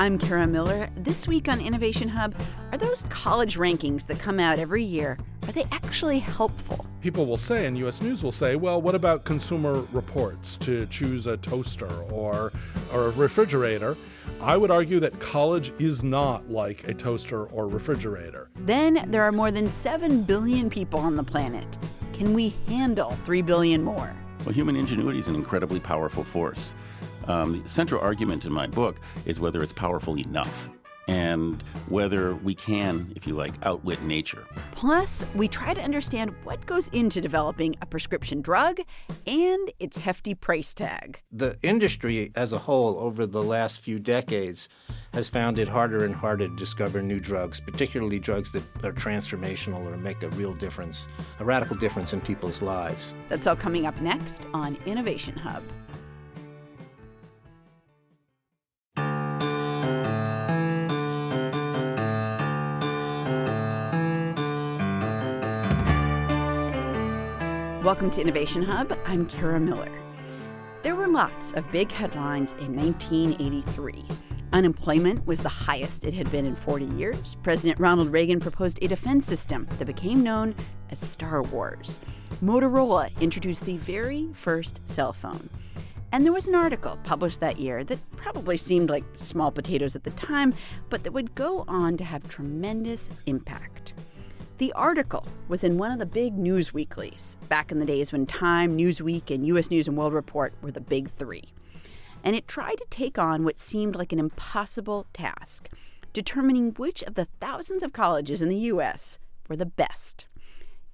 I'm Kara Miller. This week on Innovation Hub, are those college rankings that come out every year, are they actually helpful? People will say, and US News will say, well, what about consumer reports to choose a toaster or, or a refrigerator? I would argue that college is not like a toaster or refrigerator. Then there are more than 7 billion people on the planet. Can we handle 3 billion more? Well, human ingenuity is an incredibly powerful force. Um, the central argument in my book is whether it's powerful enough and whether we can, if you like, outwit nature. Plus, we try to understand what goes into developing a prescription drug and its hefty price tag. The industry as a whole over the last few decades has found it harder and harder to discover new drugs, particularly drugs that are transformational or make a real difference, a radical difference in people's lives. That's all coming up next on Innovation Hub. Welcome to Innovation Hub. I'm Kara Miller. There were lots of big headlines in 1983. Unemployment was the highest it had been in 40 years. President Ronald Reagan proposed a defense system that became known as Star Wars. Motorola introduced the very first cell phone. And there was an article published that year that probably seemed like small potatoes at the time, but that would go on to have tremendous impact. The article was in one of the big news weeklies, back in the days when Time, Newsweek, and US News and World Report were the big three. And it tried to take on what seemed like an impossible task determining which of the thousands of colleges in the US were the best.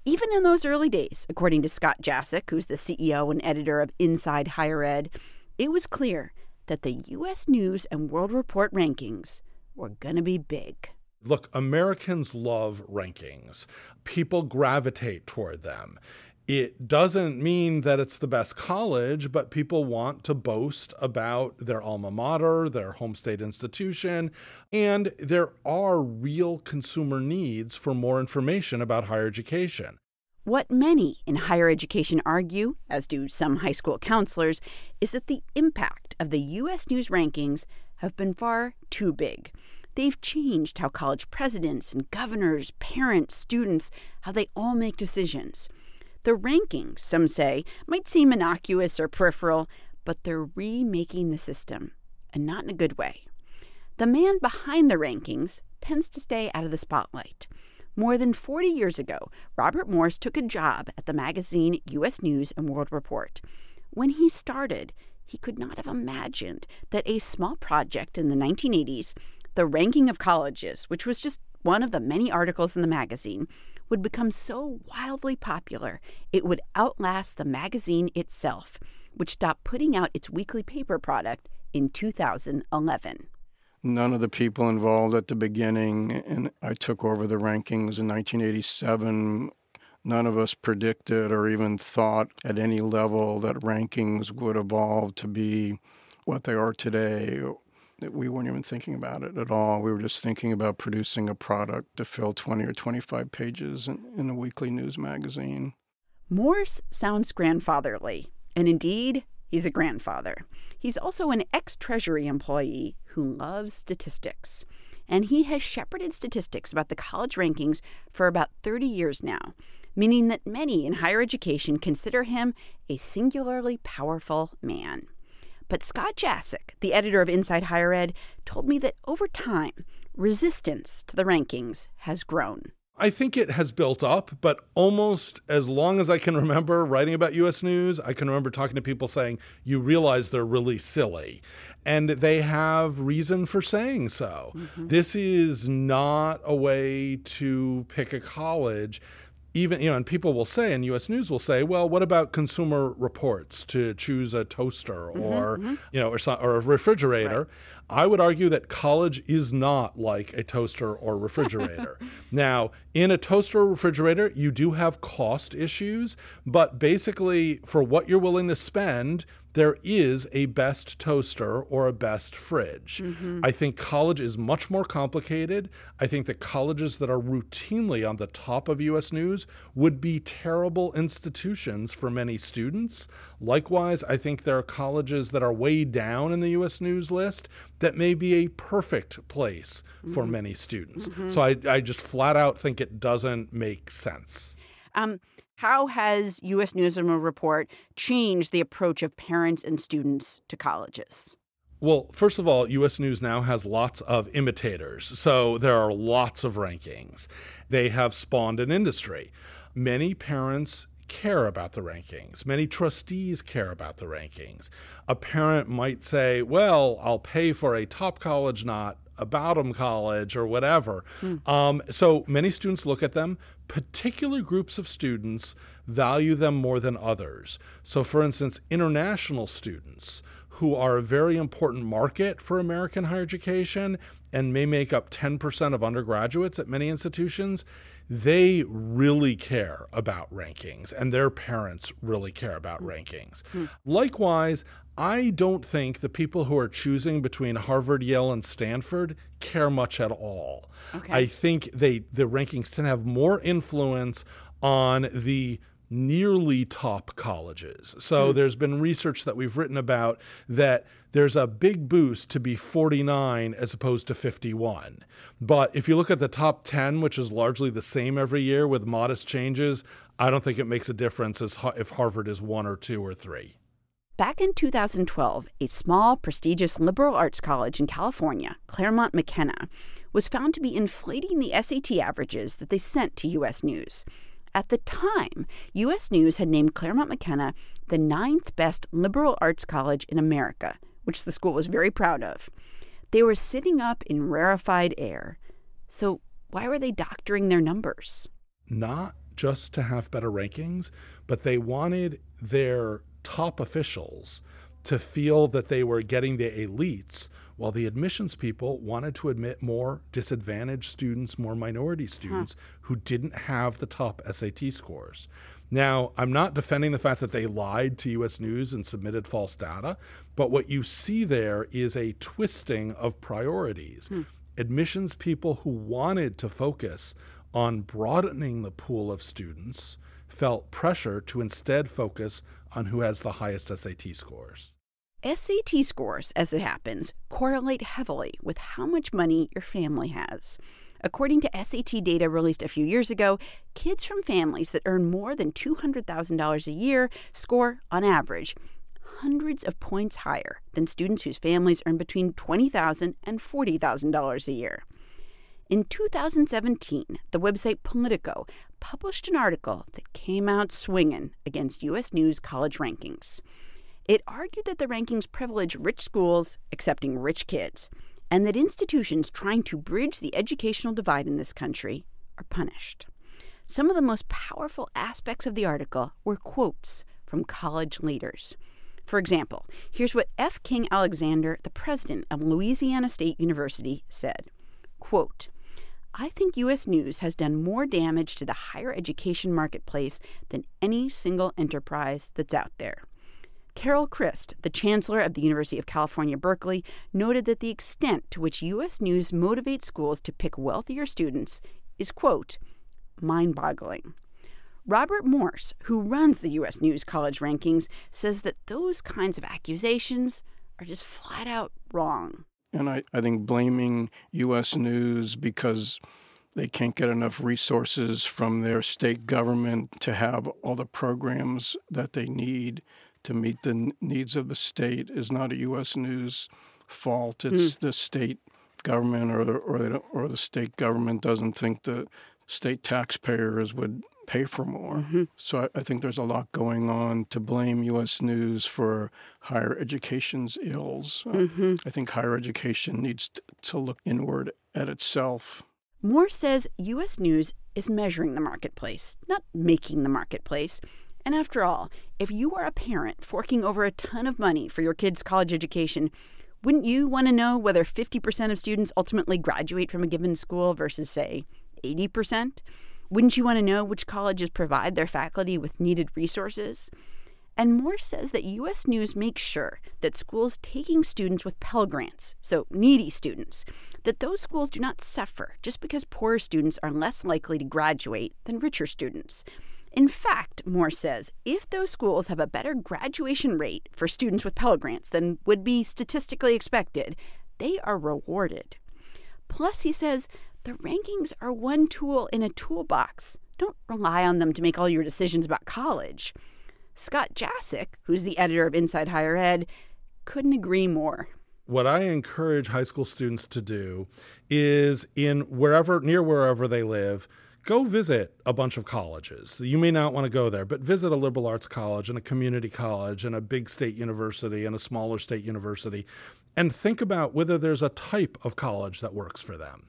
Even in those early days, according to Scott Jaschik, who's the CEO and editor of Inside Higher Ed, it was clear that the US News and World Report rankings were going to be big. Look, Americans love rankings. People gravitate toward them. It doesn't mean that it's the best college, but people want to boast about their alma mater, their home state institution, and there are real consumer needs for more information about higher education. What many in higher education argue, as do some high school counselors, is that the impact of the U.S. News rankings have been far too big. They've changed how college presidents and governors, parents, students, how they all make decisions. The rankings, some say, might seem innocuous or peripheral, but they're remaking the system, and not in a good way. The man behind the rankings tends to stay out of the spotlight. More than 40 years ago, Robert Morse took a job at the magazine U.S. News and World Report. When he started, he could not have imagined that a small project in the 1980s the ranking of colleges, which was just one of the many articles in the magazine, would become so wildly popular it would outlast the magazine itself, which stopped putting out its weekly paper product in 2011. None of the people involved at the beginning, and I took over the rankings in 1987. None of us predicted or even thought at any level that rankings would evolve to be what they are today we weren't even thinking about it at all. We were just thinking about producing a product to fill 20 or 25 pages in, in a weekly news magazine. Morse sounds grandfatherly, and indeed, he's a grandfather. He's also an ex Treasury employee who loves statistics. And he has shepherded statistics about the college rankings for about 30 years now, meaning that many in higher education consider him a singularly powerful man. But Scott Jaschik, the editor of Inside Higher Ed, told me that over time, resistance to the rankings has grown. I think it has built up, but almost as long as I can remember writing about US News, I can remember talking to people saying, you realize they're really silly. And they have reason for saying so. Mm-hmm. This is not a way to pick a college even you know and people will say and us news will say well what about consumer reports to choose a toaster mm-hmm, or mm-hmm. you know or, or a refrigerator. I would argue that college is not like a toaster or refrigerator now in a toaster or refrigerator you do have cost issues but basically for what you're willing to spend there is a best toaster or a best fridge. Mm-hmm. I think college is much more complicated. I think the colleges that are routinely on the top of US News would be terrible institutions for many students. Likewise, I think there are colleges that are way down in the US News list that may be a perfect place for many students. So I, I just flat out think it doesn't make sense. Um, how has U.S. News and World Report changed the approach of parents and students to colleges? Well, first of all, US News now has lots of imitators. So there are lots of rankings. They have spawned an industry. Many parents care about the rankings. Many trustees care about the rankings. A parent might say, well, I'll pay for a top college, not a bottom college or whatever. Um, so many students look at them. Particular groups of students value them more than others. So, for instance, international students who are a very important market for American higher education and may make up 10% of undergraduates at many institutions, they really care about rankings and their parents really care about hmm. rankings. Hmm. Likewise, I don't think the people who are choosing between Harvard, Yale, and Stanford care much at all. Okay. I think they the rankings tend to have more influence on the nearly top colleges. So hmm. there's been research that we've written about that there's a big boost to be 49 as opposed to 51. But if you look at the top 10, which is largely the same every year with modest changes, I don't think it makes a difference as ha- if Harvard is 1 or 2 or 3. Back in 2012, a small, prestigious liberal arts college in California, Claremont McKenna, was found to be inflating the SAT averages that they sent to U.S. News. At the time, U.S. News had named Claremont McKenna the ninth best liberal arts college in America, which the school was very proud of. They were sitting up in rarefied air. So, why were they doctoring their numbers? not just to have better rankings, but they wanted their top officials to feel that they were getting the elites, while the admissions people wanted to admit more disadvantaged students, more minority students who didn't have the top SAT scores. Now, I'm not defending the fact that they lied to US News and submitted false data, but what you see there is a twisting of priorities. Hmm. Admissions people who wanted to focus on broadening the pool of students felt pressure to instead focus on who has the highest SAT scores. SAT scores, as it happens, correlate heavily with how much money your family has. According to SAT data released a few years ago, kids from families that earn more than $200,000 a year score, on average, hundreds of points higher than students whose families earn between $20,000 and $40,000 a year. In 2017, the website Politico published an article that came out swinging against U.S. News college rankings. It argued that the rankings privilege rich schools accepting rich kids, and that institutions trying to bridge the educational divide in this country are punished. Some of the most powerful aspects of the article were quotes from college leaders. For example, here's what F. King Alexander, the president of Louisiana State University, said quote, I think U.S. News has done more damage to the higher education marketplace than any single enterprise that's out there. Carol Christ, the chancellor of the University of California, Berkeley, noted that the extent to which U.S. News motivates schools to pick wealthier students is, quote, mind boggling. Robert Morse, who runs the U.S. News College rankings, says that those kinds of accusations are just flat out wrong. And I, I think blaming U.S. News because they can't get enough resources from their state government to have all the programs that they need to meet the needs of the state is not a U.S. News fault. It's hmm. the state government or the, or, the, or the state government doesn't think the state taxpayers would pay for more. Mm-hmm. So I, I think there's a lot going on to blame U.S. News for higher education's ills. Uh, mm-hmm. I think higher education needs t- to look inward at itself. Morse says U.S. News is measuring the marketplace, not making the marketplace. And after all, if you are a parent forking over a ton of money for your kid's college education, wouldn't you want to know whether 50% of students ultimately graduate from a given school versus, say, 80%? Wouldn't you want to know which colleges provide their faculty with needed resources? And Morse says that U.S. News makes sure that schools taking students with Pell Grants, so needy students, that those schools do not suffer just because poorer students are less likely to graduate than richer students. In fact, Morse says, if those schools have a better graduation rate for students with Pell Grants than would be statistically expected, they are rewarded. Plus, he says, the rankings are one tool in a toolbox. Don't rely on them to make all your decisions about college. Scott Jaschik, who's the editor of Inside Higher Ed, couldn't agree more. What I encourage high school students to do is in wherever, near wherever they live, go visit a bunch of colleges. You may not want to go there, but visit a liberal arts college and a community college and a big state university and a smaller state university and think about whether there's a type of college that works for them.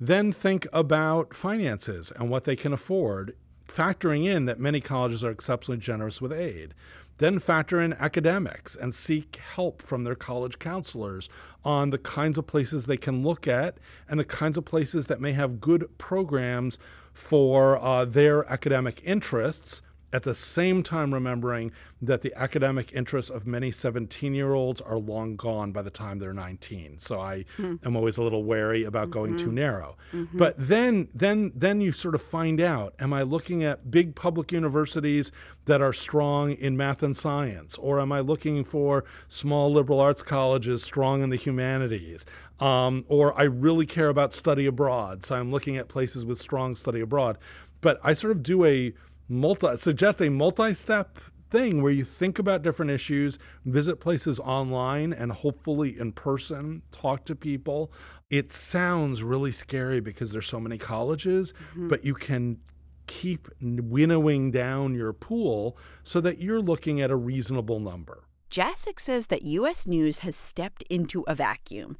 Then think about finances and what they can afford factoring in that many colleges are exceptionally generous with aid. Then factor in academics and seek help from their college counselors on the kinds of places they can look at and the kinds of places that may have good programs for uh, their academic interests at the same time remembering that the academic interests of many 17 year olds are long gone by the time they're 19 so i mm. am always a little wary about mm-hmm. going too mm-hmm. narrow mm-hmm. but then then then you sort of find out am i looking at big public universities that are strong in math and science or am i looking for small liberal arts colleges strong in the humanities um, or i really care about study abroad so i'm looking at places with strong study abroad but i sort of do a multi suggest a multi-step thing where you think about different issues, visit places online and hopefully in person, talk to people. It sounds really scary because there's so many colleges, mm-hmm. but you can keep winnowing down your pool so that you're looking at a reasonable number. Jaschik says that US News has stepped into a vacuum,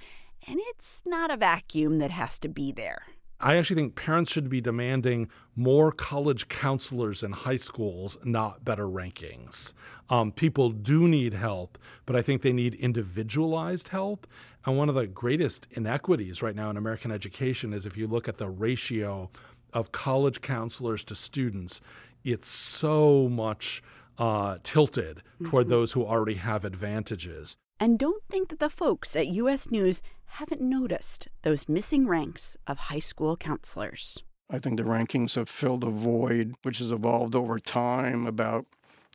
and it's not a vacuum that has to be there. I actually think parents should be demanding more college counselors in high schools, not better rankings. Um, people do need help, but I think they need individualized help. And one of the greatest inequities right now in American education is if you look at the ratio of college counselors to students, it's so much uh, tilted toward mm-hmm. those who already have advantages. And don't think that the folks at US News haven't noticed those missing ranks of high school counselors. I think the rankings have filled a void which has evolved over time about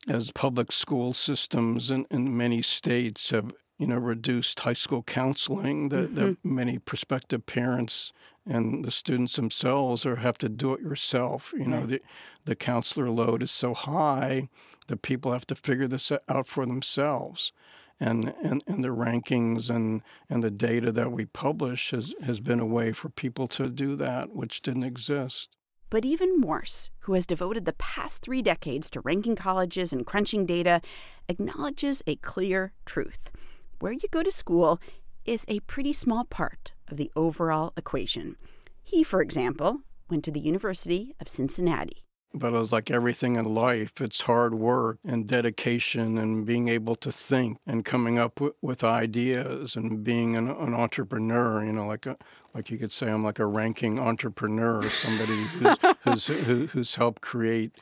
as public school systems in, in many states have you know reduced high school counseling that, mm-hmm. that many prospective parents and the students themselves are have to do it yourself you know right. the the counselor load is so high that people have to figure this out for themselves and, and, and the rankings and, and the data that we publish has, has been a way for people to do that, which didn't exist. But even Morse, who has devoted the past three decades to ranking colleges and crunching data, acknowledges a clear truth. Where you go to school is a pretty small part of the overall equation. He, for example, went to the University of Cincinnati. But it's like everything in life, it's hard work and dedication and being able to think and coming up with, with ideas and being an, an, entrepreneur, you know, like a, like you could say I'm like a ranking entrepreneur, somebody who's, who's, who's helped create,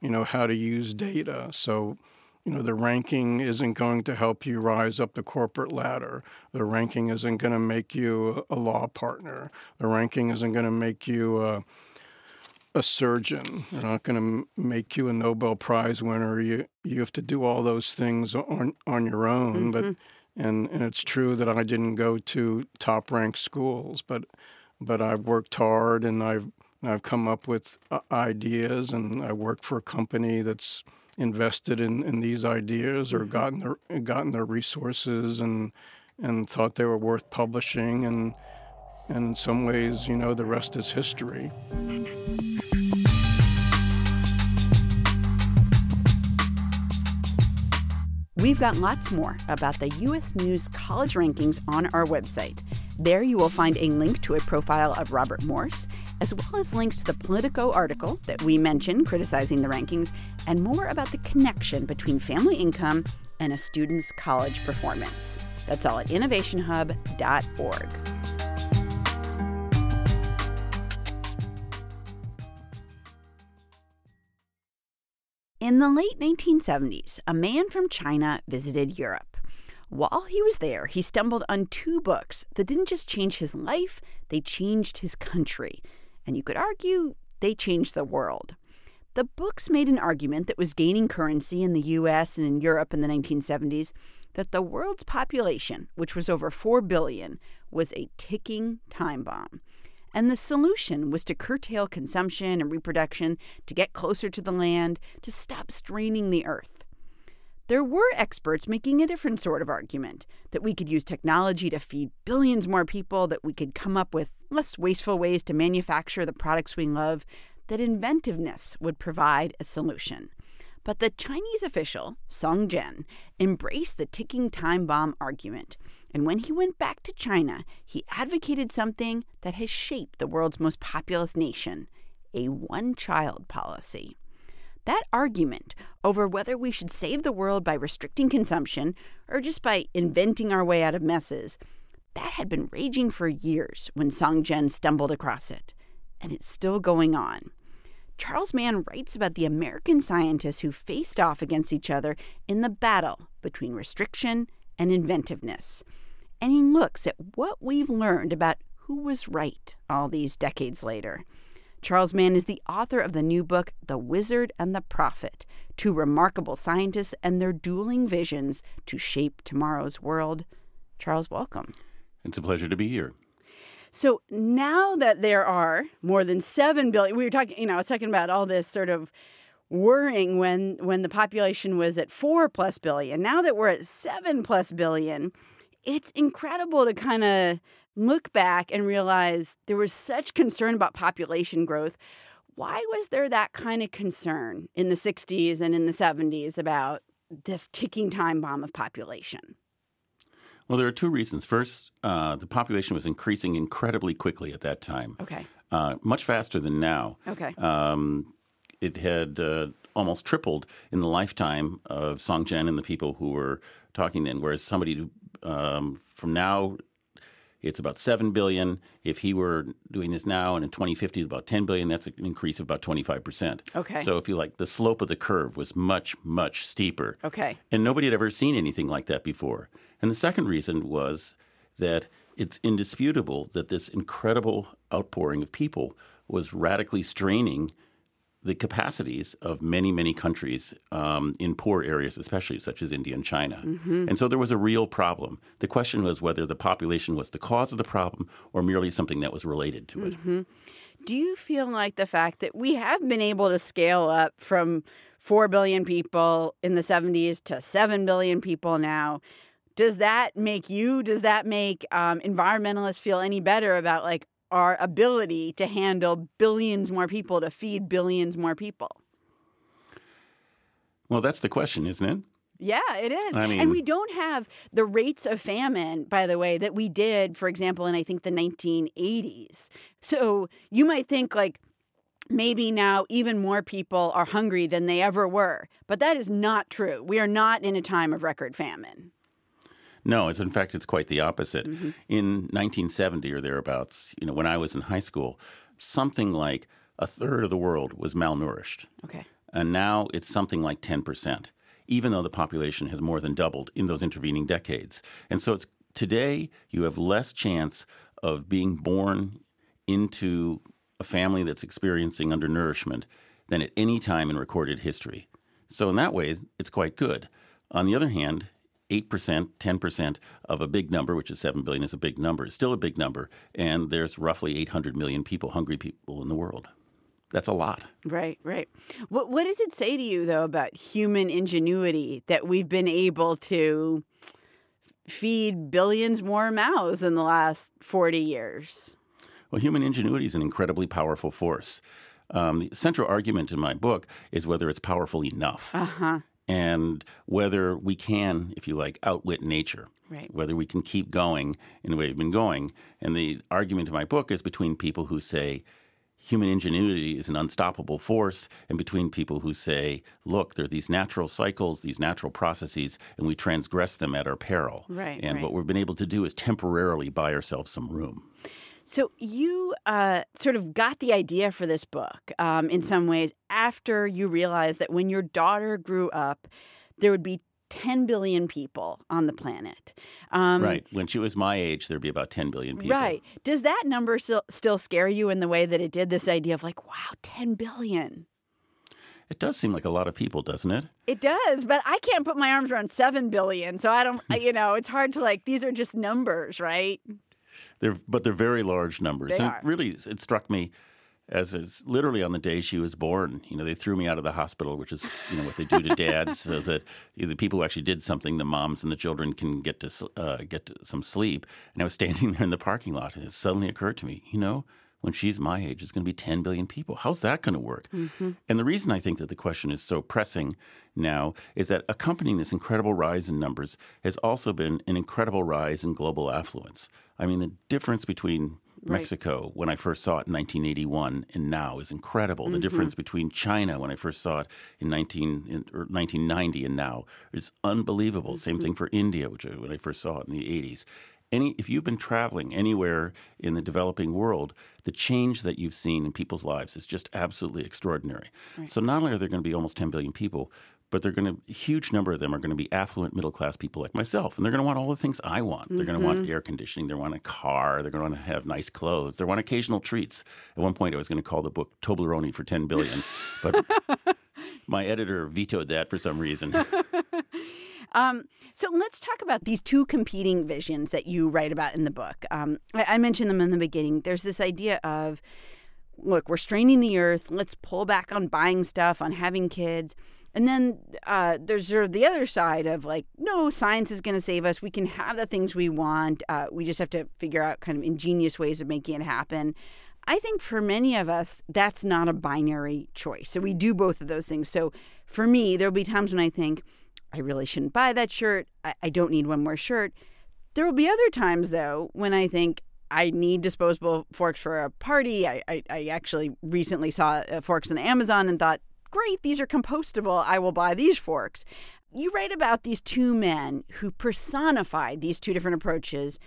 you know, how to use data. So, you know, the ranking isn't going to help you rise up the corporate ladder. The ranking isn't going to make you a law partner. The ranking isn't going to make you a a surgeon. They're not going to make you a Nobel Prize winner. You you have to do all those things on on your own. Mm-hmm. But and and it's true that I didn't go to top ranked schools, but but I've worked hard and I've I've come up with uh, ideas and I work for a company that's invested in, in these ideas or mm-hmm. gotten the gotten their resources and and thought they were worth publishing and and in some ways, you know, the rest is history. We've got lots more about the U.S. News college rankings on our website. There you will find a link to a profile of Robert Morse, as well as links to the Politico article that we mentioned criticizing the rankings, and more about the connection between family income and a student's college performance. That's all at innovationhub.org. In the late 1970s, a man from China visited Europe. While he was there, he stumbled on two books that didn't just change his life, they changed his country. And you could argue they changed the world. The books made an argument that was gaining currency in the US and in Europe in the 1970s that the world's population, which was over 4 billion, was a ticking time bomb. And the solution was to curtail consumption and reproduction, to get closer to the land, to stop straining the earth. There were experts making a different sort of argument that we could use technology to feed billions more people, that we could come up with less wasteful ways to manufacture the products we love, that inventiveness would provide a solution. But the Chinese official, Song Jian, embraced the ticking time bomb argument. And when he went back to China, he advocated something that has shaped the world's most populous nation a one child policy. That argument over whether we should save the world by restricting consumption or just by inventing our way out of messes, that had been raging for years when Song Jian stumbled across it. And it's still going on. Charles Mann writes about the American scientists who faced off against each other in the battle between restriction and inventiveness. And he looks at what we've learned about who was right all these decades later. Charles Mann is the author of the new book, The Wizard and the Prophet Two Remarkable Scientists and Their Dueling Visions to Shape Tomorrow's World. Charles, welcome. It's a pleasure to be here. So now that there are more than 7 billion, we were talking, you know, I was talking about all this sort of worrying when when the population was at 4 plus billion. Now that we're at 7 plus billion, it's incredible to kind of look back and realize there was such concern about population growth. Why was there that kind of concern in the 60s and in the 70s about this ticking time bomb of population? Well, there are two reasons. First, uh, the population was increasing incredibly quickly at that time. Okay. Uh, much faster than now. Okay. Um, it had uh, almost tripled in the lifetime of Song Jian and the people who were talking then. Whereas somebody um, from now, it's about seven billion. If he were doing this now, and in 2050, it's about 10 billion. That's an increase of about 25 percent. Okay. So if you like, the slope of the curve was much, much steeper. Okay. And nobody had ever seen anything like that before. And the second reason was that it's indisputable that this incredible outpouring of people was radically straining the capacities of many, many countries um, in poor areas, especially such as India and China. Mm-hmm. And so there was a real problem. The question was whether the population was the cause of the problem or merely something that was related to it. Mm-hmm. Do you feel like the fact that we have been able to scale up from 4 billion people in the 70s to 7 billion people now? Does that make you, does that make um, environmentalists feel any better about like our ability to handle billions more people, to feed billions more people? Well, that's the question, isn't it? Yeah, it is. I mean, and we don't have the rates of famine, by the way, that we did, for example, in I think the 1980s. So you might think like maybe now even more people are hungry than they ever were. But that is not true. We are not in a time of record famine. No, it's in fact it's quite the opposite. Mm-hmm. In 1970 or thereabouts, you know, when I was in high school, something like a third of the world was malnourished. Okay. And now it's something like 10%, even though the population has more than doubled in those intervening decades. And so it's today you have less chance of being born into a family that's experiencing undernourishment than at any time in recorded history. So in that way, it's quite good. On the other hand, 8%, 10% of a big number, which is 7 billion, is a big number. It's still a big number. And there's roughly 800 million people, hungry people in the world. That's a lot. Right, right. What, what does it say to you, though, about human ingenuity that we've been able to feed billions more mouths in the last 40 years? Well, human ingenuity is an incredibly powerful force. Um, the central argument in my book is whether it's powerful enough. Uh-huh. And whether we can, if you like, outwit nature. Right. Whether we can keep going in the way we've been going. And the argument in my book is between people who say human ingenuity is an unstoppable force, and between people who say, look, there are these natural cycles, these natural processes, and we transgress them at our peril. Right, And right. what we've been able to do is temporarily buy ourselves some room. So you uh, sort of got the idea for this book um, in some ways after you realized that when your daughter grew up, there would be 10 billion people on the planet. Um, right. When she was my age, there'd be about 10 billion people. Right. Does that number still, still scare you in the way that it did? This idea of like, wow, 10 billion. It does seem like a lot of people, doesn't it? It does, but I can't put my arms around 7 billion. So I don't, you know, it's hard to like, these are just numbers, right? They're, but they're very large numbers. They and are. it really, it struck me as is literally on the day she was born. You know, they threw me out of the hospital, which is you know what they do to dads, so that the people who actually did something, the moms and the children, can get to uh, get to some sleep. And I was standing there in the parking lot, and it suddenly occurred to me, you know. When she's my age, it's going to be 10 billion people. How's that going to work? Mm-hmm. And the reason I think that the question is so pressing now is that accompanying this incredible rise in numbers has also been an incredible rise in global affluence. I mean, the difference between Right. Mexico when I first saw it in 1981 and now is incredible. Mm-hmm. The difference between China when I first saw it in 19 in, 1990 and now is unbelievable. Mm-hmm. Same thing for India, which when I first saw it in the 80s. Any, if you've been traveling anywhere in the developing world, the change that you've seen in people's lives is just absolutely extraordinary. Right. So not only are there going to be almost 10 billion people, but they're going to a huge number of them are going to be affluent middle class people like myself and they're going to want all the things i want they're going to want mm-hmm. air conditioning they want a car they're going to want to have nice clothes they want occasional treats at one point i was going to call the book toblerone for 10 billion but my editor vetoed that for some reason Um, so let's talk about these two competing visions that you write about in the book. Um, I, I mentioned them in the beginning. There's this idea of look, we're straining the earth. Let's pull back on buying stuff, on having kids. And then uh, there's sort of the other side of like, no, science is going to save us. We can have the things we want. Uh, we just have to figure out kind of ingenious ways of making it happen. I think for many of us, that's not a binary choice. So we do both of those things. So for me, there'll be times when I think, I really shouldn't buy that shirt. I, I don't need one more shirt. There will be other times, though, when I think, I need disposable forks for a party. I, I, I, actually recently saw uh, forks on Amazon and thought great, these are compostable. I will buy these forks. You write about these two men who personified these two different approaches.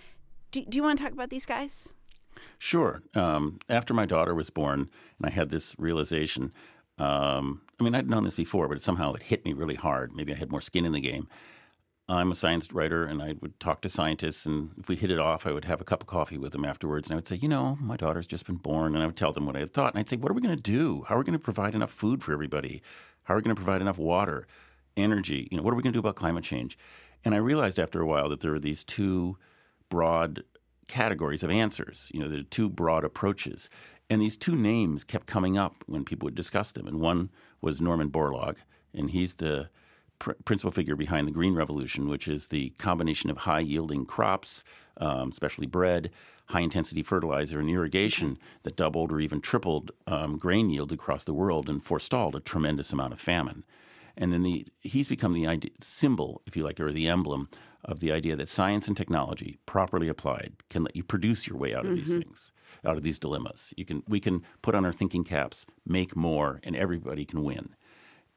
Do, do you want to talk about these guys? Sure. Um, after my daughter was born, and I had this realization. Um, I mean, I'd known this before, but it, somehow it hit me really hard. Maybe I had more skin in the game. I'm a science writer, and I would talk to scientists, and if we hit it off, I would have a cup of coffee with them afterwards, and I would say, you know, my daughter's just been born, and I would tell them what I had thought, and I'd say, what are we going to do? How are we going to provide enough food for everybody? How are we going to provide enough water, energy? You know, what are we going to do about climate change? And I realized after a while that there are these two broad categories of answers. You know, there are two broad approaches, and these two names kept coming up when people would discuss them, and one was Norman Borlaug, and he's the pr- principal figure behind the Green Revolution, which is the combination of high yielding crops, um, especially bread, high intensity fertilizer, and irrigation that doubled or even tripled um, grain yields across the world and forestalled a tremendous amount of famine. And then the, he's become the idea, symbol, if you like, or the emblem of the idea that science and technology, properly applied, can let you produce your way out of mm-hmm. these things, out of these dilemmas. You can, we can put on our thinking caps, make more, and everybody can win.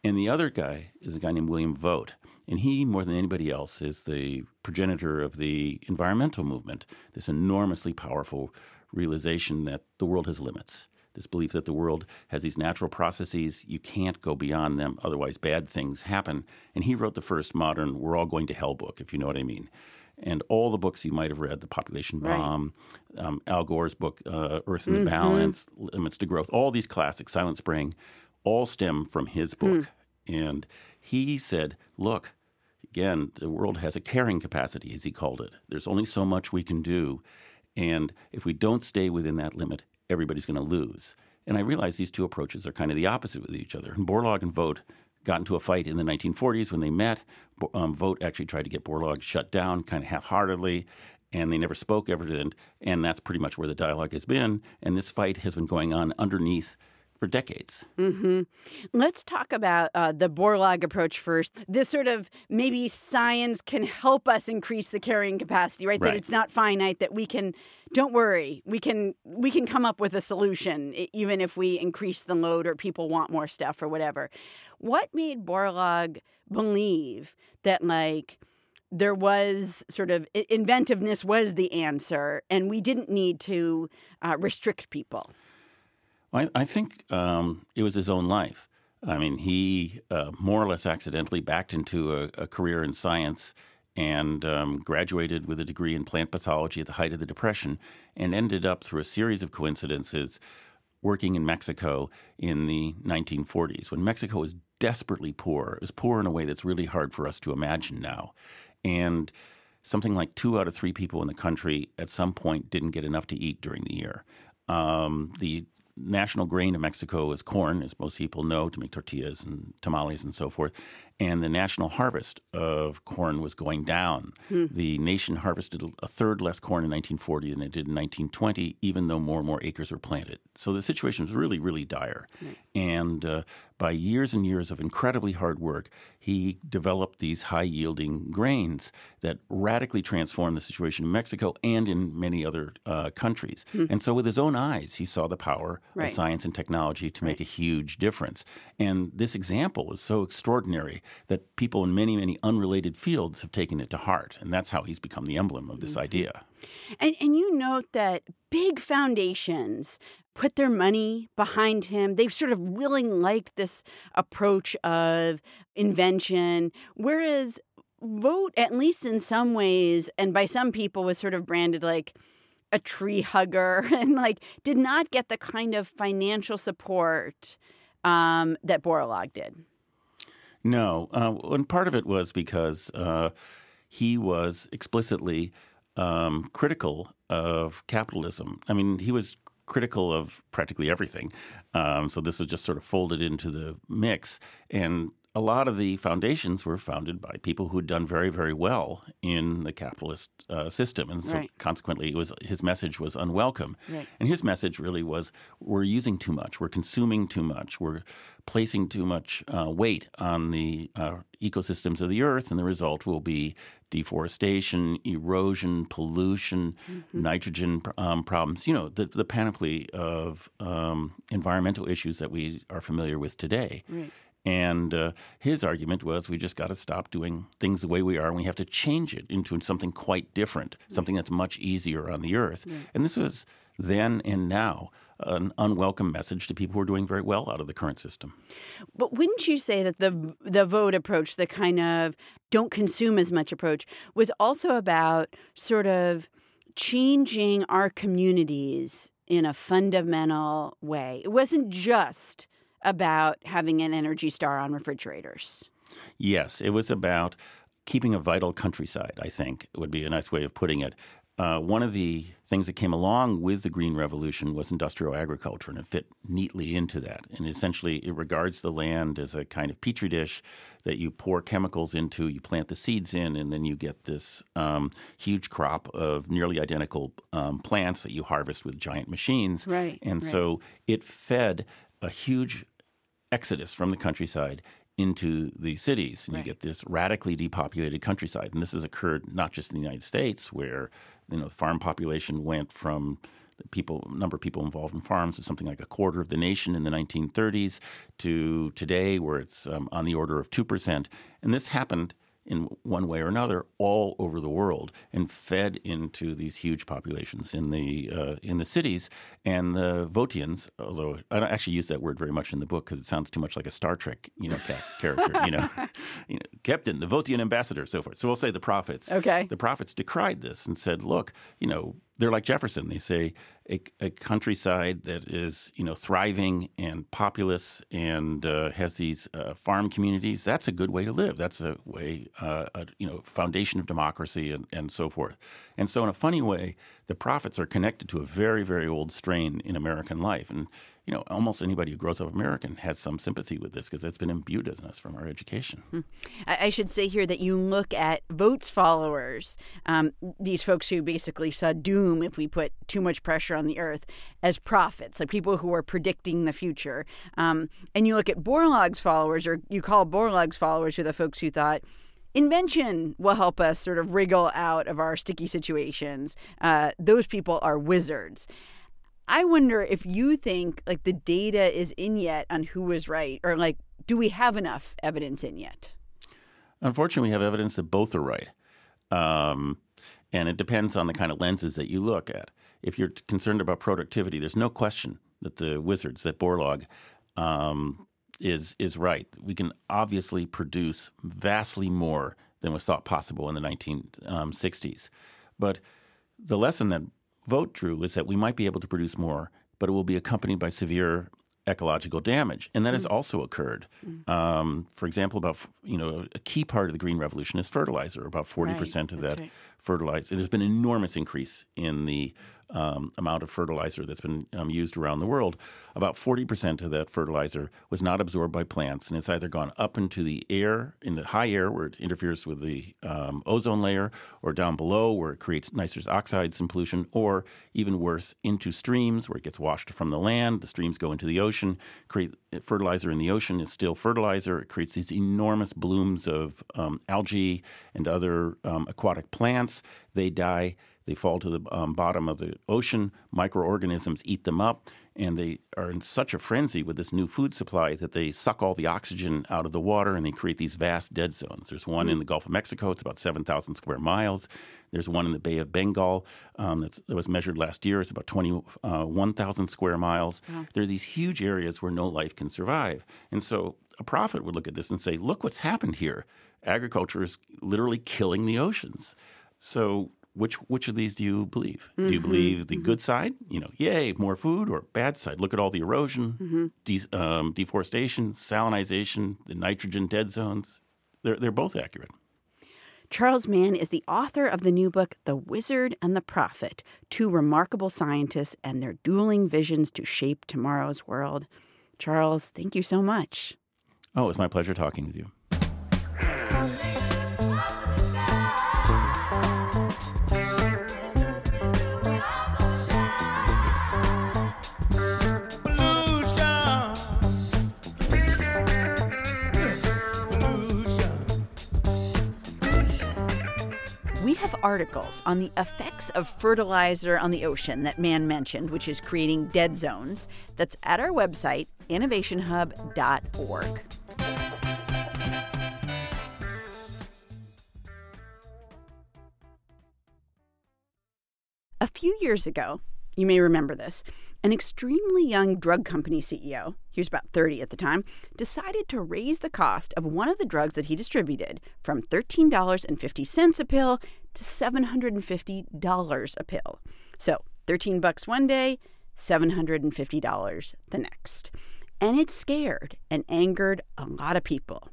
And the other guy is a guy named William Vogt. And he, more than anybody else, is the progenitor of the environmental movement, this enormously powerful realization that the world has limits. This belief that the world has these natural processes, you can't go beyond them, otherwise, bad things happen. And he wrote the first modern We're All Going to Hell book, if you know what I mean. And all the books you might have read, The Population Bomb, right. um, Al Gore's book, uh, Earth in mm-hmm. the Balance, Limits to Growth, all these classics, Silent Spring, all stem from his book. Mm. And he said, look, again, the world has a carrying capacity, as he called it. There's only so much we can do. And if we don't stay within that limit, everybody's going to lose. And I realize these two approaches are kind of the opposite with each other. And Borlaug and Vogt got into a fight in the 1940s when they met. Um, Vogt actually tried to get Borlaug shut down kind of half heartedly and they never spoke ever. And that's pretty much where the dialogue has been. And this fight has been going on underneath for decades. Mm-hmm. Let's talk about uh, the Borlaug approach first. This sort of maybe science can help us increase the carrying capacity, right? right? That it's not finite. That we can. Don't worry, we can we can come up with a solution even if we increase the load or people want more stuff or whatever. What made Borlaug believe that like there was sort of inventiveness was the answer, and we didn't need to uh, restrict people. I, I think um, it was his own life. I mean, he uh, more or less accidentally backed into a, a career in science and um, graduated with a degree in plant pathology at the height of the Depression and ended up through a series of coincidences working in Mexico in the 1940s when Mexico was desperately poor. It was poor in a way that's really hard for us to imagine now. And something like two out of three people in the country at some point didn't get enough to eat during the year. Um, the national grain of Mexico is corn, as most people know, to make tortillas and tamales and so forth. And the national harvest of corn was going down. Hmm. The nation harvested a third less corn in 1940 than it did in 1920, even though more and more acres were planted. So the situation was really, really dire. And uh, by years and years of incredibly hard work, he developed these high yielding grains that radically transformed the situation in Mexico and in many other uh, countries. Hmm. And so, with his own eyes, he saw the power right. of science and technology to right. make a huge difference. And this example is so extraordinary that people in many, many unrelated fields have taken it to heart. And that's how he's become the emblem of this mm-hmm. idea. And, and you note that big foundations put their money behind him. They've sort of really liked this approach of invention, whereas Vogt, at least in some ways, and by some people, was sort of branded like a tree hugger and like did not get the kind of financial support um, that Borlaug did. No, uh, and part of it was because uh, he was explicitly um, critical of capitalism. I mean, he was critical of practically everything. Um, so this was just sort of folded into the mix. And a lot of the foundations were founded by people who had done very, very well in the capitalist uh, system, and so right. consequently, it was his message was unwelcome. Right. And his message really was: we're using too much, we're consuming too much, we're placing too much uh, weight on the uh, ecosystems of the earth, and the result will be deforestation, erosion, pollution, mm-hmm. nitrogen um, problems. You know, the, the panoply of um, environmental issues that we are familiar with today. Right. And uh, his argument was we just got to stop doing things the way we are and we have to change it into something quite different, something that's much easier on the earth. And this was then and now an unwelcome message to people who are doing very well out of the current system. But wouldn't you say that the the Vogt approach, the kind of don't consume as much approach, was also about sort of changing our communities in a fundamental way? It wasn't just about having an Energy Star on refrigerators. Yes, it was about keeping a vital countryside, I think would be a nice way of putting it. Uh, one of the things that came along with the Green Revolution was industrial agriculture, and it fit neatly into that. And essentially, it regards the land as a kind of petri dish that you pour chemicals into, you plant the seeds in, and then you get this um, huge crop of nearly identical um, plants that you harvest with giant machines. Right. And right. so it fed a huge exodus from the countryside into the cities, and right. you get this radically depopulated countryside. And this has occurred not just in the United States, where you know the farm population went from the people number of people involved in farms to something like a quarter of the nation in the 1930s to today, where it's um, on the order of two percent. And this happened in one way or another all over the world and fed into these huge populations in the uh, in the cities. And the Vogtians. although I don't actually use that word very much in the book because it sounds too much like a Star Trek, you know, character, you know, you know, Captain, the Votian ambassador, so forth. So we'll say the prophets. Okay. The prophets decried this and said, look, you know, they're like Jefferson. They say a, a, countryside that is you know thriving and populous and uh, has these uh, farm communities. That's a good way to live. That's a way, uh, a, you know, foundation of democracy and, and so forth. And so, in a funny way, the prophets are connected to a very very old strain in American life. And you know, almost anybody who grows up American has some sympathy with this because it's been imbued in us from our education. Hmm. I should say here that you look at Vogt's followers, um, these folks who basically saw doom if we put too much pressure on the earth, as prophets, like people who are predicting the future. Um, and you look at Borlaug's followers, or you call Borlaug's followers, who are the folks who thought, invention will help us sort of wriggle out of our sticky situations. Uh, those people are wizards. I wonder if you think like the data is in yet on who was right, or like, do we have enough evidence in yet? Unfortunately, we have evidence that both are right. Um, and it depends on the kind of lenses that you look at. If you're concerned about productivity, there's no question that the wizards, that Borlaug, um, is is right. We can obviously produce vastly more than was thought possible in the 1960s. Um, but the lesson that Vogt drew is that we might be able to produce more, but it will be accompanied by severe ecological damage, and that mm. has also occurred. Mm. Um, for example, about you know a key part of the green revolution is fertilizer. About forty right. percent of That's that right. fertilizer. There's been an enormous increase in the um, amount of fertilizer that's been um, used around the world, about 40% of that fertilizer was not absorbed by plants, and it's either gone up into the air, in the high air, where it interferes with the um, ozone layer, or down below, where it creates nitrous oxides and pollution, or even worse, into streams, where it gets washed from the land. The streams go into the ocean. Create fertilizer in the ocean is still fertilizer. It creates these enormous blooms of um, algae and other um, aquatic plants. They die they fall to the um, bottom of the ocean. Microorganisms eat them up, and they are in such a frenzy with this new food supply that they suck all the oxygen out of the water and they create these vast dead zones. There's one in the Gulf of Mexico, it's about 7,000 square miles. There's one in the Bay of Bengal um, that was measured last year. It's about 21,000 uh, square miles. Wow. There are these huge areas where no life can survive. And so a prophet would look at this and say, look what's happened here. Agriculture is literally killing the oceans. So which which of these do you believe? Mm-hmm. Do you mm-hmm. believe the mm-hmm. good side? You know, yay, more food, or bad side? Look at all the erosion, mm-hmm. de- um, deforestation, salinization, the nitrogen dead zones. They're they're both accurate. Charles Mann is the author of the new book, The Wizard and the Prophet Two Remarkable Scientists and Their Dueling Visions to Shape Tomorrow's World. Charles, thank you so much. Oh, it's my pleasure talking with you. Articles on the effects of fertilizer on the ocean that Mann mentioned, which is creating dead zones. That's at our website, innovationhub.org. A few years ago, you may remember this, an extremely young drug company CEO, he was about 30 at the time, decided to raise the cost of one of the drugs that he distributed from $13.50 a pill to $750 a pill. So, 13 bucks one day, $750 the next. And it scared and angered a lot of people.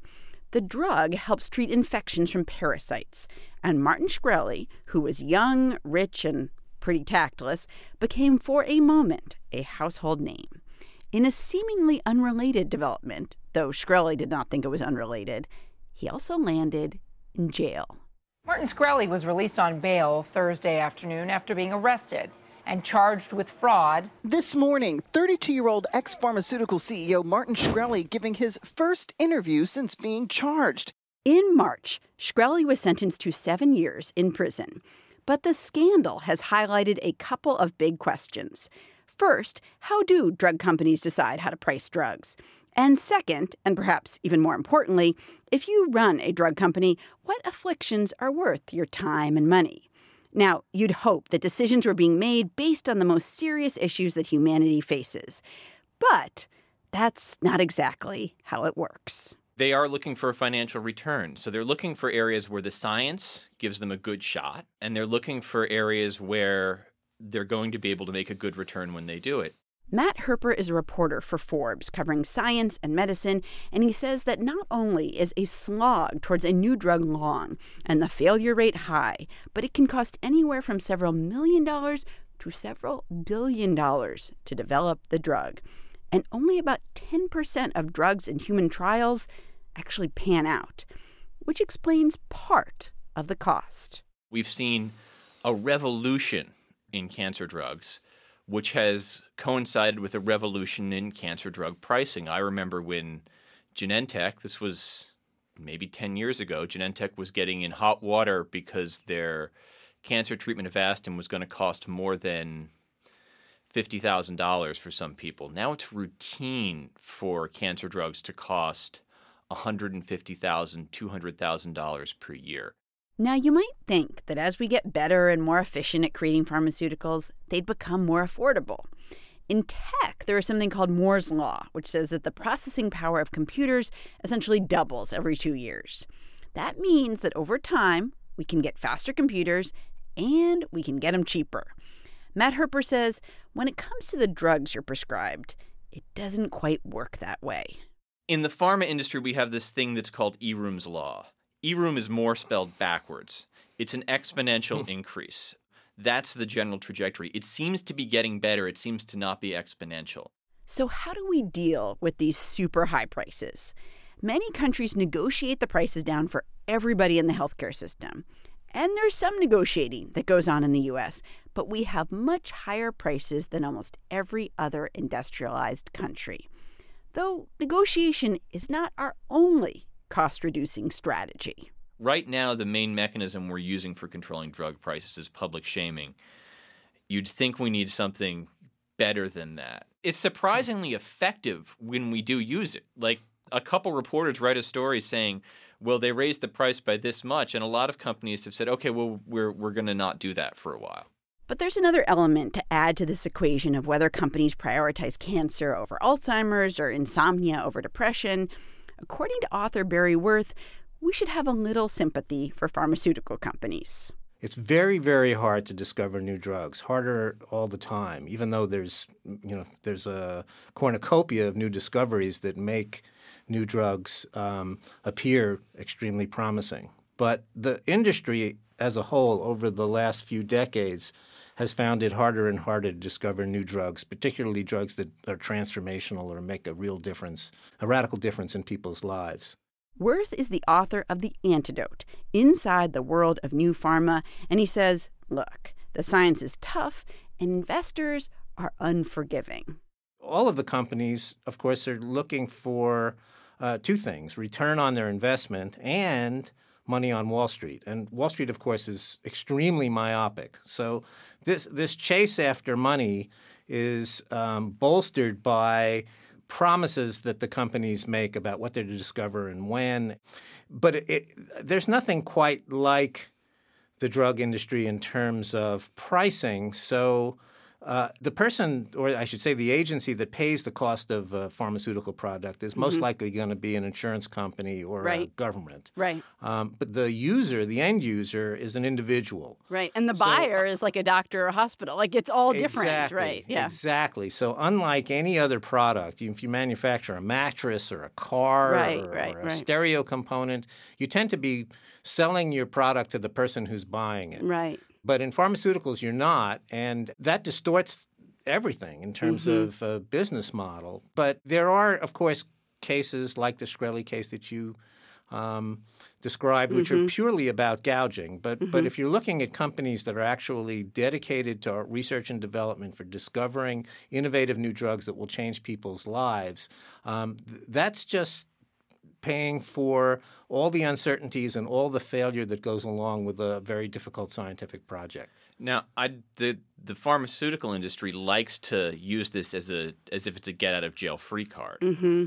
The drug helps treat infections from parasites, and Martin Shkreli, who was young, rich, and pretty tactless, became for a moment a household name. In a seemingly unrelated development, though Shkreli did not think it was unrelated, he also landed in jail. Martin Shkreli was released on bail Thursday afternoon after being arrested and charged with fraud. This morning, 32 year old ex pharmaceutical CEO Martin Shkreli giving his first interview since being charged. In March, Shkreli was sentenced to seven years in prison. But the scandal has highlighted a couple of big questions. First, how do drug companies decide how to price drugs? And second, and perhaps even more importantly, if you run a drug company, what afflictions are worth your time and money? Now, you'd hope that decisions were being made based on the most serious issues that humanity faces. But that's not exactly how it works they are looking for a financial return. So they're looking for areas where the science gives them a good shot, and they're looking for areas where they're going to be able to make a good return when they do it. Matt Herper is a reporter for Forbes covering science and medicine, and he says that not only is a slog towards a new drug long and the failure rate high, but it can cost anywhere from several million dollars to several billion dollars to develop the drug and only about 10% of drugs in human trials actually pan out, which explains part of the cost. We've seen a revolution in cancer drugs, which has coincided with a revolution in cancer drug pricing. I remember when Genentech, this was maybe 10 years ago, Genentech was getting in hot water because their cancer treatment of Avastin was going to cost more than $50,000 for some people. Now it's routine for cancer drugs to cost $150,000, $200,000 per year. Now, you might think that as we get better and more efficient at creating pharmaceuticals, they'd become more affordable. In tech, there is something called Moore's Law, which says that the processing power of computers essentially doubles every two years. That means that over time, we can get faster computers and we can get them cheaper. Matt Herper says when it comes to the drugs you're prescribed, it doesn't quite work that way. In the pharma industry, we have this thing that's called Eroom's Law. Eroom is more spelled backwards. It's an exponential hmm. increase. That's the general trajectory. It seems to be getting better. It seems to not be exponential. So, how do we deal with these super high prices? Many countries negotiate the prices down for everybody in the healthcare system. And there's some negotiating that goes on in the US, but we have much higher prices than almost every other industrialized country. Though negotiation is not our only cost reducing strategy. Right now, the main mechanism we're using for controlling drug prices is public shaming. You'd think we need something better than that. It's surprisingly effective when we do use it. Like a couple reporters write a story saying, well, they raised the price by this much, and a lot of companies have said, okay, well, we're, we're going to not do that for a while. But there's another element to add to this equation of whether companies prioritize cancer over Alzheimer's or insomnia over depression. According to author Barry Werth, we should have a little sympathy for pharmaceutical companies. It's very, very hard to discover new drugs. Harder all the time, even though there's, you know, there's a cornucopia of new discoveries that make new drugs um, appear extremely promising. But the industry as a whole, over the last few decades, has found it harder and harder to discover new drugs, particularly drugs that are transformational or make a real difference, a radical difference in people's lives. Werth is the author of The Antidote Inside the World of New Pharma, and he says, Look, the science is tough, and investors are unforgiving. All of the companies, of course, are looking for uh, two things return on their investment and money on Wall Street. And Wall Street, of course, is extremely myopic. So this, this chase after money is um, bolstered by promises that the companies make about what they're to discover and when. But it, it, there's nothing quite like the drug industry in terms of pricing. So uh, the person, or I should say, the agency that pays the cost of a pharmaceutical product is most mm-hmm. likely going to be an insurance company or right. a government. Right. Um, but the user, the end user, is an individual. Right. And the so, buyer is like a doctor or a hospital. Like it's all different, exactly, right? Yeah. Exactly. So unlike any other product, if you manufacture a mattress or a car right, or, right, or a stereo component, you tend to be selling your product to the person who's buying it. Right. But in pharmaceuticals, you're not. And that distorts everything in terms mm-hmm. of a business model. But there are, of course, cases like the Shkreli case that you um, described, which mm-hmm. are purely about gouging. But mm-hmm. but if you're looking at companies that are actually dedicated to research and development for discovering innovative new drugs that will change people's lives, um, th- that's just paying for all the uncertainties and all the failure that goes along with a very difficult scientific project. Now, I, the the pharmaceutical industry likes to use this as a as if it's a get out of jail free card, mm-hmm.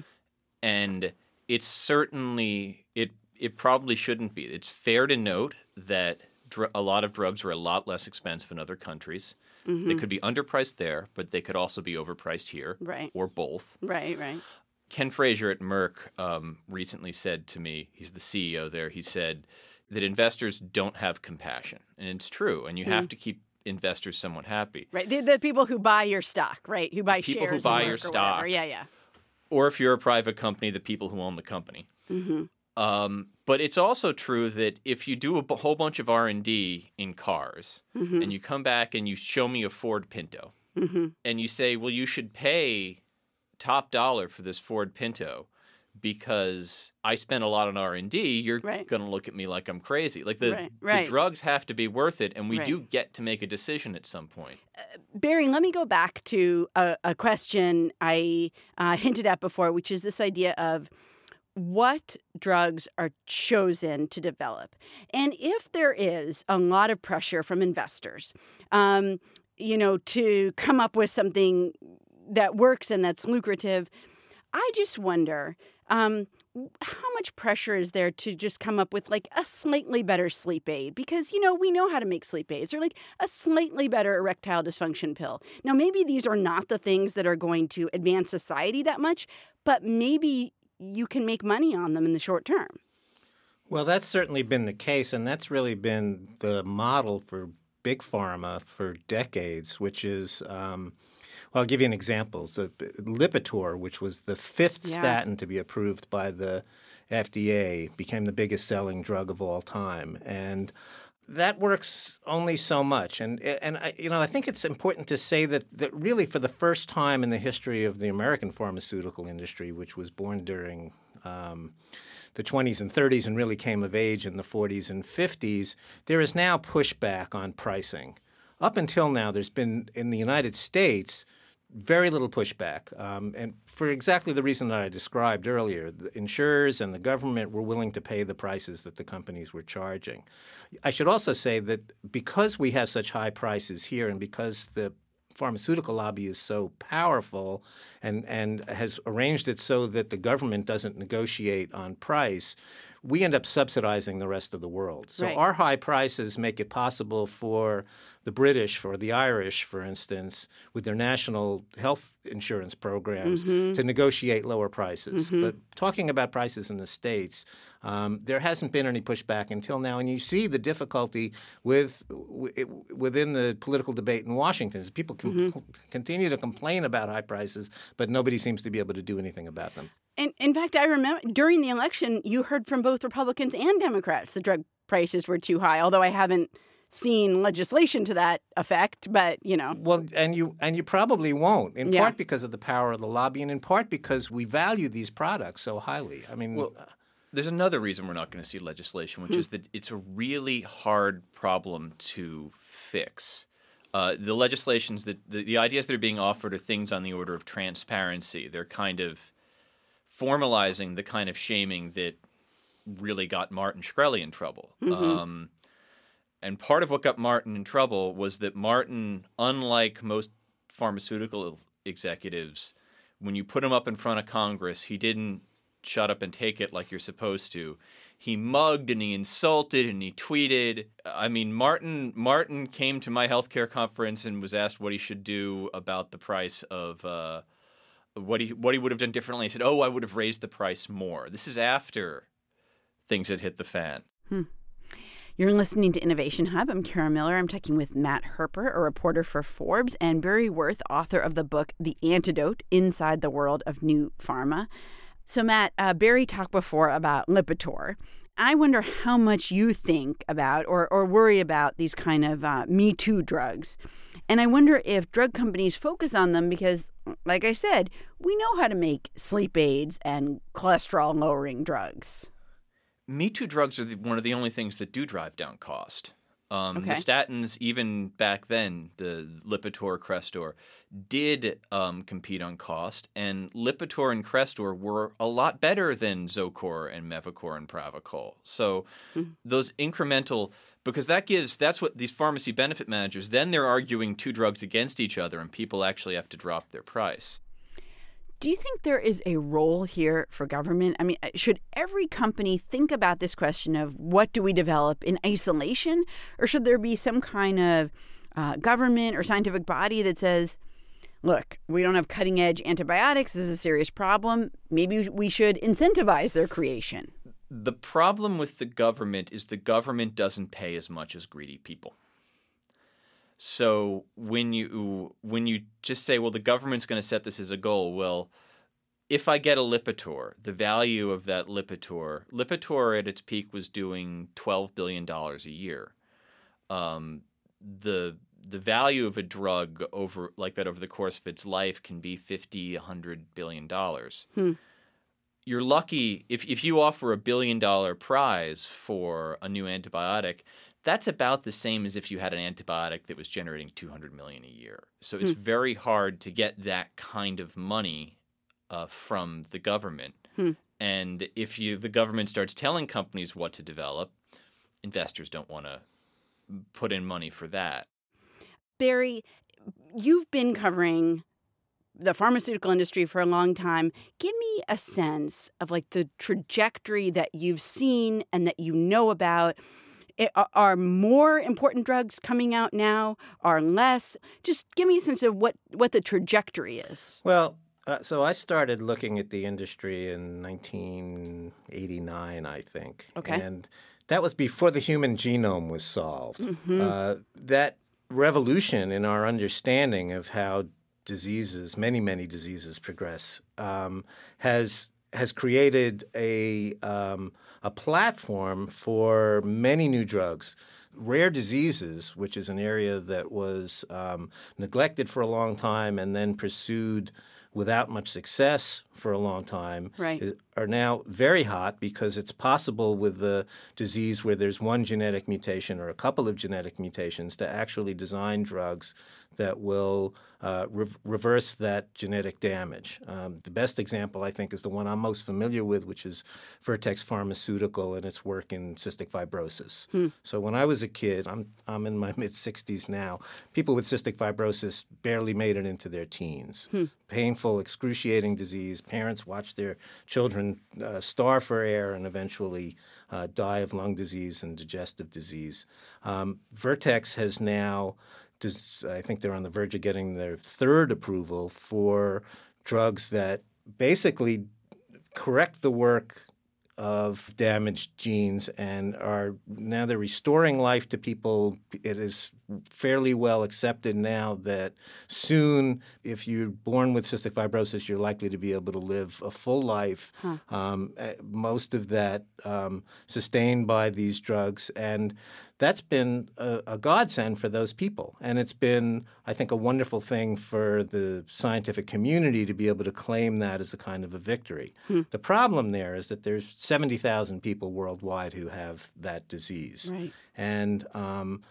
and it's certainly it it probably shouldn't be. It's fair to note that dr- a lot of drugs are a lot less expensive in other countries. Mm-hmm. They could be underpriced there, but they could also be overpriced here, right? Or both, right? Right. Ken Frazier at Merck um, recently said to me, he's the CEO there, he said that investors don't have compassion. And it's true. And you mm. have to keep investors somewhat happy. Right. The, the, people who buy your stock, right? Who buy people shares. People who buy your stock. Yeah, yeah. Or if you're a private company, the people who own the company. Mm-hmm. Um, but it's also true that if you do a b- whole bunch of R&D in cars mm-hmm. and you come back and you show me a Ford Pinto mm-hmm. and you say, well, you should pay top dollar for this Ford Pinto because I spent a lot on R and D, you're right. going to look at me like I'm crazy. Like the, right. Right. the drugs have to be worth it, and we do get to make a decision at some point. Uh, Barry, let me go back to a, a question I uh, hinted at before, which is this idea of what drugs are chosen to develop, and if there is a lot of pressure from investors. Um, you know, to come up with something that works and that's lucrative. I just wonder um, how much pressure is there to just come up with like a slightly better sleep aid? Because, you know, we know how to make sleep aids or like a slightly better erectile dysfunction pill. Now, maybe these are not the things that are going to advance society that much, but maybe you can make money on them in the short term. Well, that's certainly been the case, and that's really been the model for big pharma for decades, which is. Um, well, I'll give you an example. So, Lipitor, which was the fifth yeah. statin to be approved by the FDA, became the biggest selling drug of all time. And that works only so much. And, and I, you know, I think it's important to say that, that really for the first time in the history of the American pharmaceutical industry, which was born during um, the 20s and 30s and really came of age in the 40s and 50s, there is now pushback on pricing. Up until now, there's been in the United States very little pushback. Um, and for exactly the reason that I described earlier, the insurers and the government were willing to pay the prices that the companies were charging. I should also say that because we have such high prices here and because the pharmaceutical lobby is so powerful and, and has arranged it so that the government doesn't negotiate on price, we end up subsidizing the rest of the world. So right. our high prices make it possible for the British, for the Irish, for instance, with their national health insurance programs, mm-hmm. to negotiate lower prices. Mm-hmm. But talking about prices in the States, um, there hasn't been any pushback until now. And you see the difficulty with w- within the political debate in Washington. People com- mm-hmm. continue to complain about high prices, but nobody seems to be able to do anything about them. And in fact, I remember during the election, you heard from both Republicans and Democrats the drug prices were too high, although I haven't – seen legislation to that effect, but you know. Well, and you and you probably won't, in yeah. part because of the power of the lobby, and in part because we value these products so highly. I mean. Well, there's another reason we're not going to see legislation, which hmm. is that it's a really hard problem to fix. Uh, the legislations that the, the ideas that are being offered are things on the order of transparency. They're kind of formalizing the kind of shaming that really got Martin Shkreli in trouble. Mm-hmm. Um, and part of what got Martin in trouble was that Martin, unlike most pharmaceutical executives, when you put him up in front of Congress, he didn't shut up and take it like you're supposed to. He mugged and he insulted and he tweeted. I mean, Martin Martin came to my healthcare conference and was asked what he should do about the price of uh, what he what he would have done differently. He said, "Oh, I would have raised the price more." This is after things had hit the fan. Hmm. You're listening to Innovation Hub. I'm Kara Miller. I'm talking with Matt Herper, a reporter for Forbes, and Barry Werth, author of the book The Antidote Inside the World of New Pharma. So, Matt, uh, Barry talked before about Lipitor. I wonder how much you think about or, or worry about these kind of uh, Me Too drugs. And I wonder if drug companies focus on them because, like I said, we know how to make sleep aids and cholesterol lowering drugs. Me Too drugs are the, one of the only things that do drive down cost. Um, okay. The statins, even back then, the Lipitor, Crestor, did um, compete on cost, and Lipitor and Crestor were a lot better than Zocor and Mevacor and Pravachol. So mm-hmm. those incremental, because that gives that's what these pharmacy benefit managers then they're arguing two drugs against each other, and people actually have to drop their price. Do you think there is a role here for government? I mean, uh, should every company think about this question of what do we develop in isolation? Or should there be some kind of uh, government or scientific body that says, look, we don't have cutting edge antibiotics. This is a serious problem. Maybe we should incentivize their creation. The problem with the government is the government doesn't pay as much as greedy people. So when you when you just say, well, the government's going to set this as a goal, well, if I get a Lipitor, the value of that Lipitor, Lipitor at its peak was doing twelve billion dollars a year. Um, the the value of a drug over like that over the course of its life can be 50 100 billion dollars hmm. you're lucky if, if you offer a billion dollar prize for a new antibiotic that's about the same as if you had an antibiotic that was generating 200 million a year. So it's hmm. very hard to get that kind of money uh, from the government. Hmm. And if you the government starts telling companies what to develop, investors don't want to put in money for that. Barry, you've been covering the pharmaceutical industry for a long time. Give me a sense of like the trajectory that you've seen and that you know about. It, are more important drugs coming out now? Are less? Just give me a sense of what, what the trajectory is. Well, uh, so I started looking at the industry in 1989, I think. Okay. And that was before the human genome was solved. Mm-hmm. Uh, that revolution in our understanding of how diseases, many many diseases, progress, um, has has created a um, a platform for many new drugs. Rare diseases, which is an area that was um, neglected for a long time and then pursued without much success for a long time right. is, are now very hot because it's possible with the disease where there's one genetic mutation or a couple of genetic mutations to actually design drugs that will uh, re- reverse that genetic damage. Um, the best example, I think, is the one I'm most familiar with, which is Vertex Pharmaceutical and its work in cystic fibrosis. Hmm. So when I was a kid, I'm, I'm in my mid 60s now, people with cystic fibrosis barely made it into their teens. Hmm. Painful, excruciating disease. Parents watch their children uh, starve for air and eventually uh, die of lung disease and digestive disease. Um, Vertex has now I think they're on the verge of getting their third approval for drugs that basically correct the work of damaged genes and are now they're restoring life to people. It is fairly well accepted now that soon, if you're born with cystic fibrosis, you're likely to be able to live a full life. Huh. Um, most of that um, sustained by these drugs. And that's been a, a, godsend for those people. And it's been, I think, a wonderful thing for the scientific community to be able to claim that as a kind of a victory. Hmm. The problem there is that there's 70,000 people worldwide who have that disease. Right. And um,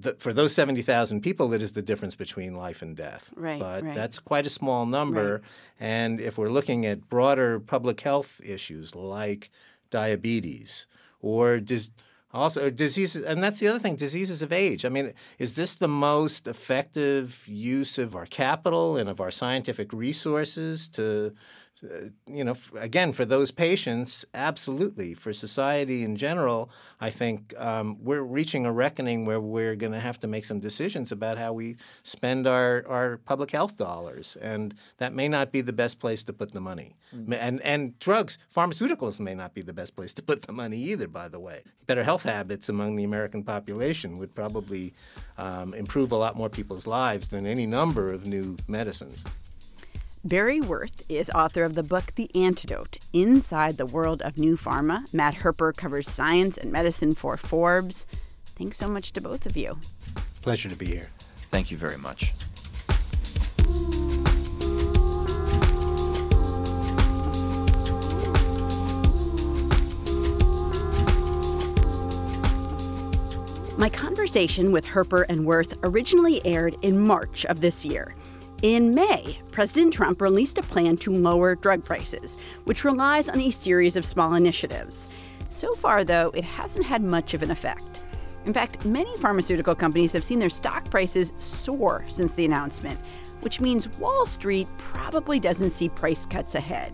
the, for those 70,000 people, it is the difference between life and death. Right, but right. that's quite a small number. Right. And if we're looking at broader public health issues like diabetes or dis- also diseases and that's the other thing diseases of age i mean is this the most effective use of our capital and of our scientific resources to you know again for those patients absolutely. For society in general i think um, we're reaching a reckoning where we're going to have to make some decisions about how we spend our, our public health dollars and that may not be the best place to put the money. Mm-hmm. and and drugs pharmaceuticals may not be the best place to put the money either by the way. Better health habits among the american population would probably um, improve a lot more people's lives than any number of new medicines Barry Werth is author of the book The Antidote Inside the World of New Pharma. Matt Herper covers science and medicine for Forbes. Thanks so much to both of you. Pleasure to be here. Thank you very much. My conversation with Herper and Werth originally aired in March of this year. In May, President Trump released a plan to lower drug prices, which relies on a series of small initiatives. So far, though, it hasn't had much of an effect. In fact, many pharmaceutical companies have seen their stock prices soar since the announcement, which means Wall Street probably doesn't see price cuts ahead.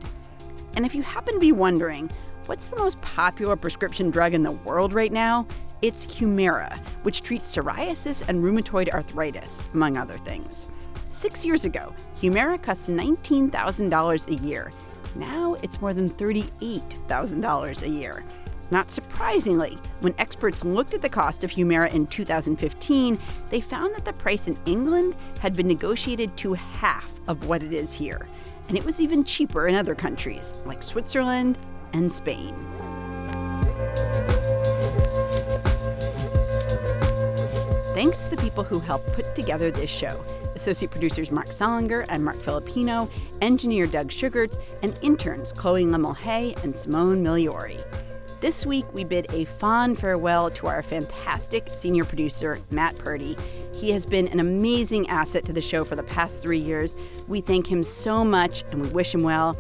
And if you happen to be wondering, what's the most popular prescription drug in the world right now? It's Humira, which treats psoriasis and rheumatoid arthritis, among other things. Six years ago, Humira cost $19,000 a year. Now it's more than $38,000 a year. Not surprisingly, when experts looked at the cost of Humira in 2015, they found that the price in England had been negotiated to half of what it is here. And it was even cheaper in other countries, like Switzerland and Spain. Thanks to the people who helped put together this show associate producers Mark Solinger and Mark Filipino, engineer Doug Sugarts, and interns Chloe Lemelhay and Simone Miliori. This week, we bid a fond farewell to our fantastic senior producer, Matt Purdy. He has been an amazing asset to the show for the past three years. We thank him so much and we wish him well.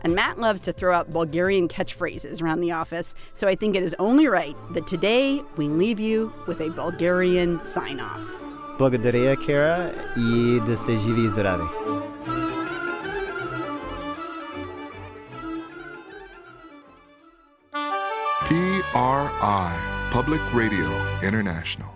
And Matt loves to throw out Bulgarian catchphrases around the office, so I think it is only right that today we leave you with a Bulgarian sign off. Благодаря, Кера, и да сте живи и здрави. PRI, Public Radio International.